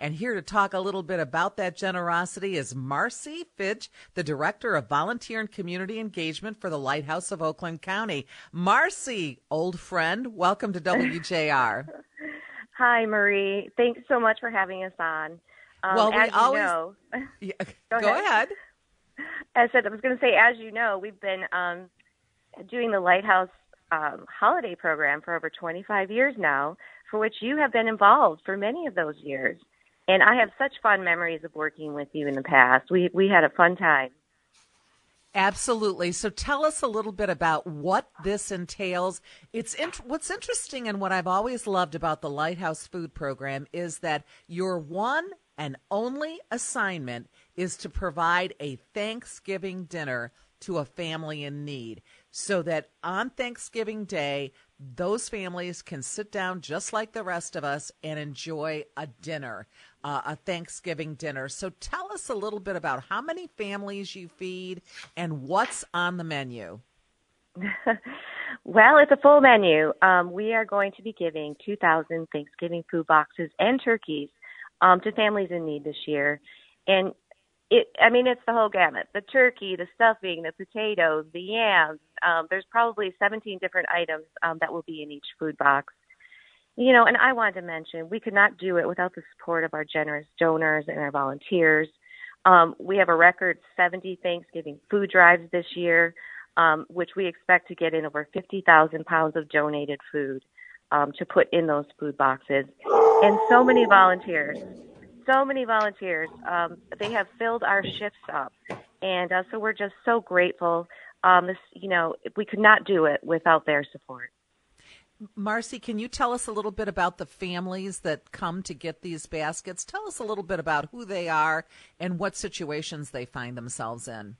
And here to talk a little bit about that generosity is Marci Fitch, the Director of Volunteer and Community Engagement for the Lighthouse of Oakland County. Marci, old friend, welcome to WJR. Hi, Marie. Thanks so much for having us on. Um, well, we always. Know, yeah, go, go ahead. ahead. I said, I was going to say, as you know, we've been um, doing the Lighthouse um, holiday program for over 25 years now, for which you have been involved for many of those years. And I have such fun memories of working with you in the past. We we had a fun time. Absolutely. So tell us a little bit about what this entails. It's what's interesting and what I've always loved about the Lighthouse Food Program is that your one and only assignment is to provide a Thanksgiving dinner to a family in need so that on Thanksgiving Day, those families can sit down just like the rest of us and enjoy a dinner, uh, a Thanksgiving dinner. So tell us a little bit about how many families you feed and what's on the menu. well, it's a full menu. Um, we are going to be giving 2,000 Thanksgiving food boxes and turkeys um, to families in need this year. And it I mean it's the whole gamut. The turkey, the stuffing, the potatoes, the yams. Um, there's probably 17 different items um, that will be in each food box. You know, and I wanted to mention we could not do it without the support of our generous donors and our volunteers. Um, we have a record 70 Thanksgiving food drives this year, um, which we expect to get in over 50,000 pounds of donated food um, to put in those food boxes, and so many volunteers so many volunteers. Um, they have filled our shifts up, and uh, so we're just so grateful. Um, this, you know, we could not do it without their support. Marci, can you tell us a little bit about the families that come to get these baskets? Tell us a little bit about who they are and what situations they find themselves in.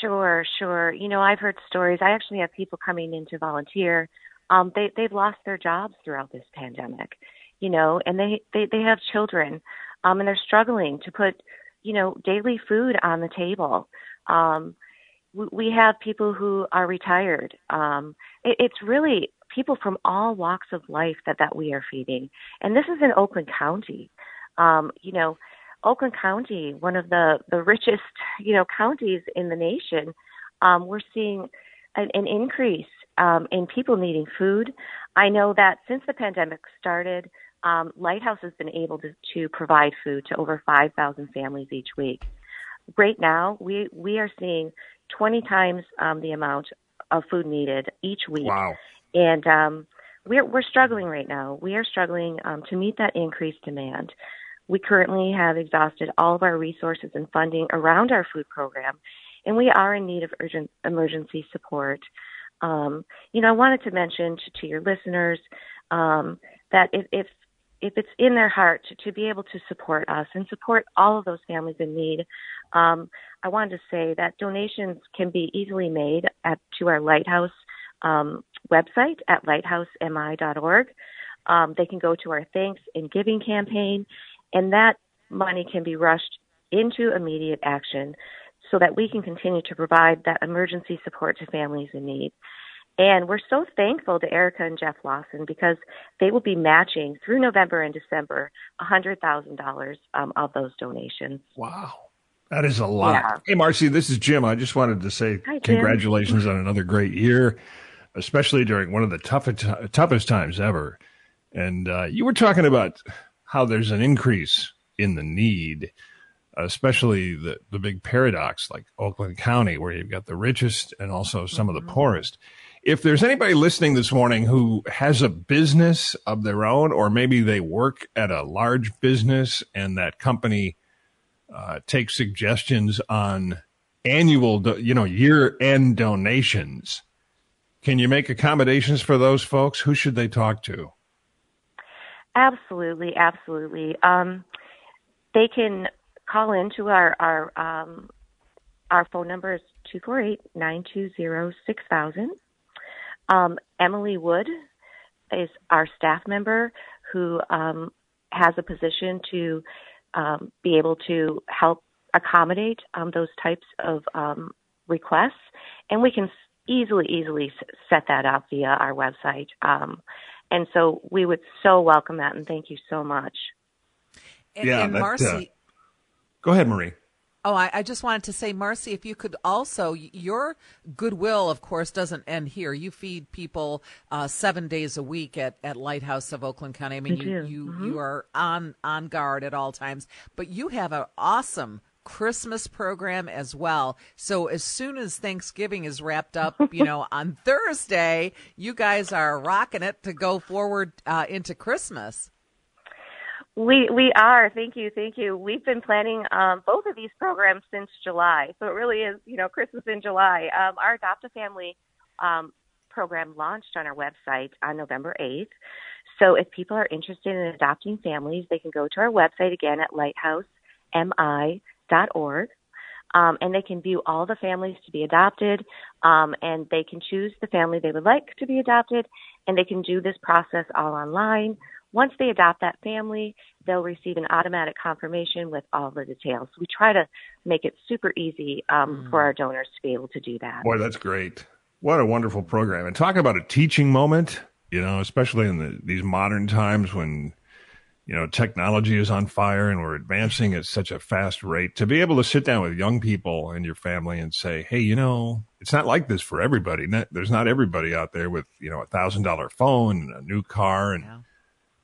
Sure, sure. You know, I've heard stories. I actually have people coming in to volunteer. Um, they they've lost their jobs throughout this pandemic, you know, and they they they have children, um, and they're struggling to put, you know, daily food on the table. Um, we, have people who are retired. Um, it, it's really people from all walks of life that that we are feeding, and this is in Oakland County. Um, you know, Oakland County, one of the the richest, you know, counties in the nation. Um, we're seeing an, an increase um, in people needing food. I know that since the pandemic started, um, Lighthouse has been able to, to provide food to over 5,000 families each week. Right now, we, we are seeing 20 times um, the amount of food needed each week. Wow. And um, we're, we're struggling right now. We are struggling um, to meet that increased demand. We currently have exhausted all of our resources and funding around our food program, and we are in need of urgent emergency support. Um, you know, I wanted to mention to, to your listeners um, that if, if if it's in their heart to, be able to support us and support all of those families in need, um, I wanted to say that donations can be easily made at to our Lighthouse um, website at lighthousemi.org. Um, they can go to our Thanks and Giving campaign, and that money can be rushed into immediate action so that we can continue to provide that emergency support to families in need. And we're so thankful to Erica and Jeff Lawson because they will be matching through November and December $100,000 um, of those donations. Wow. That is a lot. Yeah. Hey, Marci, this is Jim. I just wanted to say Hi, congratulations on another great year, especially during one of the toughest, toughest times ever. And uh, you were talking about how there's an increase in the need, especially the, the big paradox like Oakland County, where you've got the richest and also some mm-hmm. of the mm-hmm. poorest if there's anybody listening this morning who has a business of their own, or maybe they work at a large business and that company uh, takes suggestions on annual, you know, year end donations, can you make accommodations for those folks? Who should they talk to? Absolutely, absolutely. Um, they can call into our our um, our phone number is two four eight nine two zero six thousand um, Emily Wood is our staff member who um, has a position to um, be able to help accommodate um, those types of um, requests, and we can easily, easily set that up via our website. Um, and so we would so welcome that, and thank you so much. And, yeah, and that, Marci. Uh, go ahead, Marie. Oh, I, I, just wanted to say, Marci, if you could also, your goodwill, of course, doesn't end here. You feed people uh, seven days a week at, at Lighthouse of Oakland County. I mean, you you, mm-hmm. you are on on guard at all times, but you have an awesome Christmas program as well. So as soon as Thanksgiving is wrapped up, you know, on Thursday, you guys are rocking it to go forward uh, into Christmas. We we are. Thank you, thank you. We've been planning um, both of these programs since July, so it really is you know Christmas in July. Um, our Adopt a Family um, program launched on our website on November eighth. So if people are interested in adopting families, they can go to our website again at lighthousemi.org. Um, and they can view all the families to be adopted, um, and they can choose the family they would like to be adopted, and they can do this process all online once they adopt that family, they'll receive an automatic confirmation with all the details. We try to make it super easy um, mm. for our donors to be able to do that. Boy, that's great. What a wonderful program. And talk about a teaching moment, you know, especially in the, these modern times when, you know, technology is on fire and we're advancing at such a fast rate. To be able to sit down with young people and your family and say, hey, you know, it's not like this for everybody. There's not everybody out there with, you know, a thousand dollar phone and a new car and, yeah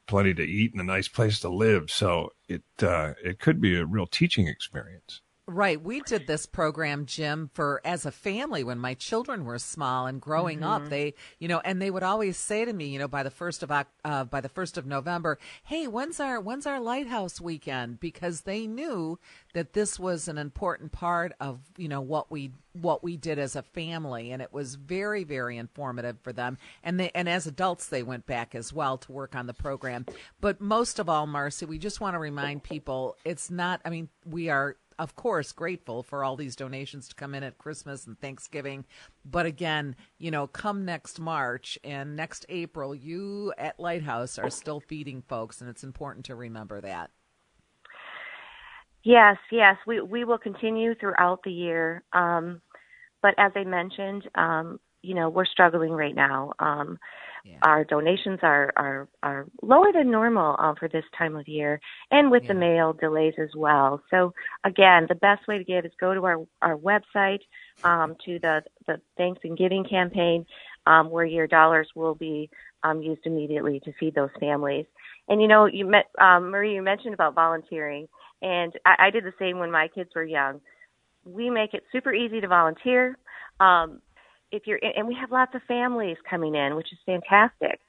plenty to eat and a nice place to live. So it uh, it could be a real teaching experience. Right. We did this program, Jim, for as a family when my children were small and growing mm-hmm. up. They, you know, and they would always say to me, you know, by the first of uh, by the first of November, "Hey, when's our when's our lighthouse weekend?" Because they knew that this was an important part of you know what we what we did as a family, and it was very very informative for them. And they and as adults, they went back as well to work on the program. But most of all, Marci, we just want to remind people it's not. I mean, we are of course, grateful for all these donations to come in at Christmas and Thanksgiving. But again, you know, come next March and next April, you at Lighthouse are still feeding folks, and it's important to remember that. Yes, yes, we we will continue throughout the year. Um, but as I mentioned, um, you know, we're struggling right now. Um, yeah. Our donations are, are, are lower than normal uh, for this time of year and with yeah. the mail delays as well. So again, the best way to give is go to our, our website, um, to the, the Thanks and Giving campaign, um, where your dollars will be um, used immediately to feed those families. And you know, you met, um, Marie, you mentioned about volunteering and I, I did the same when my kids were young. We make it super easy to volunteer. Um, if you're and we have lots of families coming in, which is fantastic.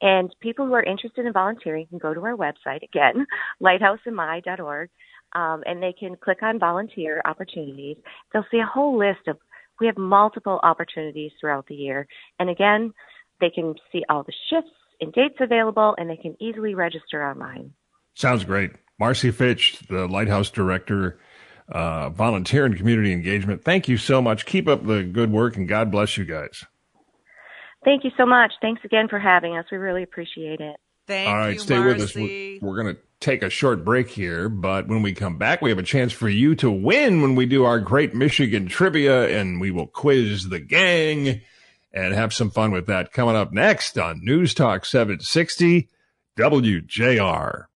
And people who are interested in volunteering can go to our website again, lighthousemi.org, um, and they can click on volunteer opportunities. They'll see a whole list of we have multiple opportunities throughout the year, and again, they can see all the shifts and dates available, and they can easily register online. Sounds great, Marci Fitch, the Lighthouse Director uh, volunteer and community engagement. Thank you so much. Keep up the good work and God bless you guys. Thank you so much. Thanks again for having us. We really appreciate it. Thank All right, you, stay Marci. with us. We're, we're going to take a short break here, but when we come back, we have a chance for you to win when we do our great Michigan trivia and we will quiz the gang and have some fun with that coming up next on News Talk 760 WJR.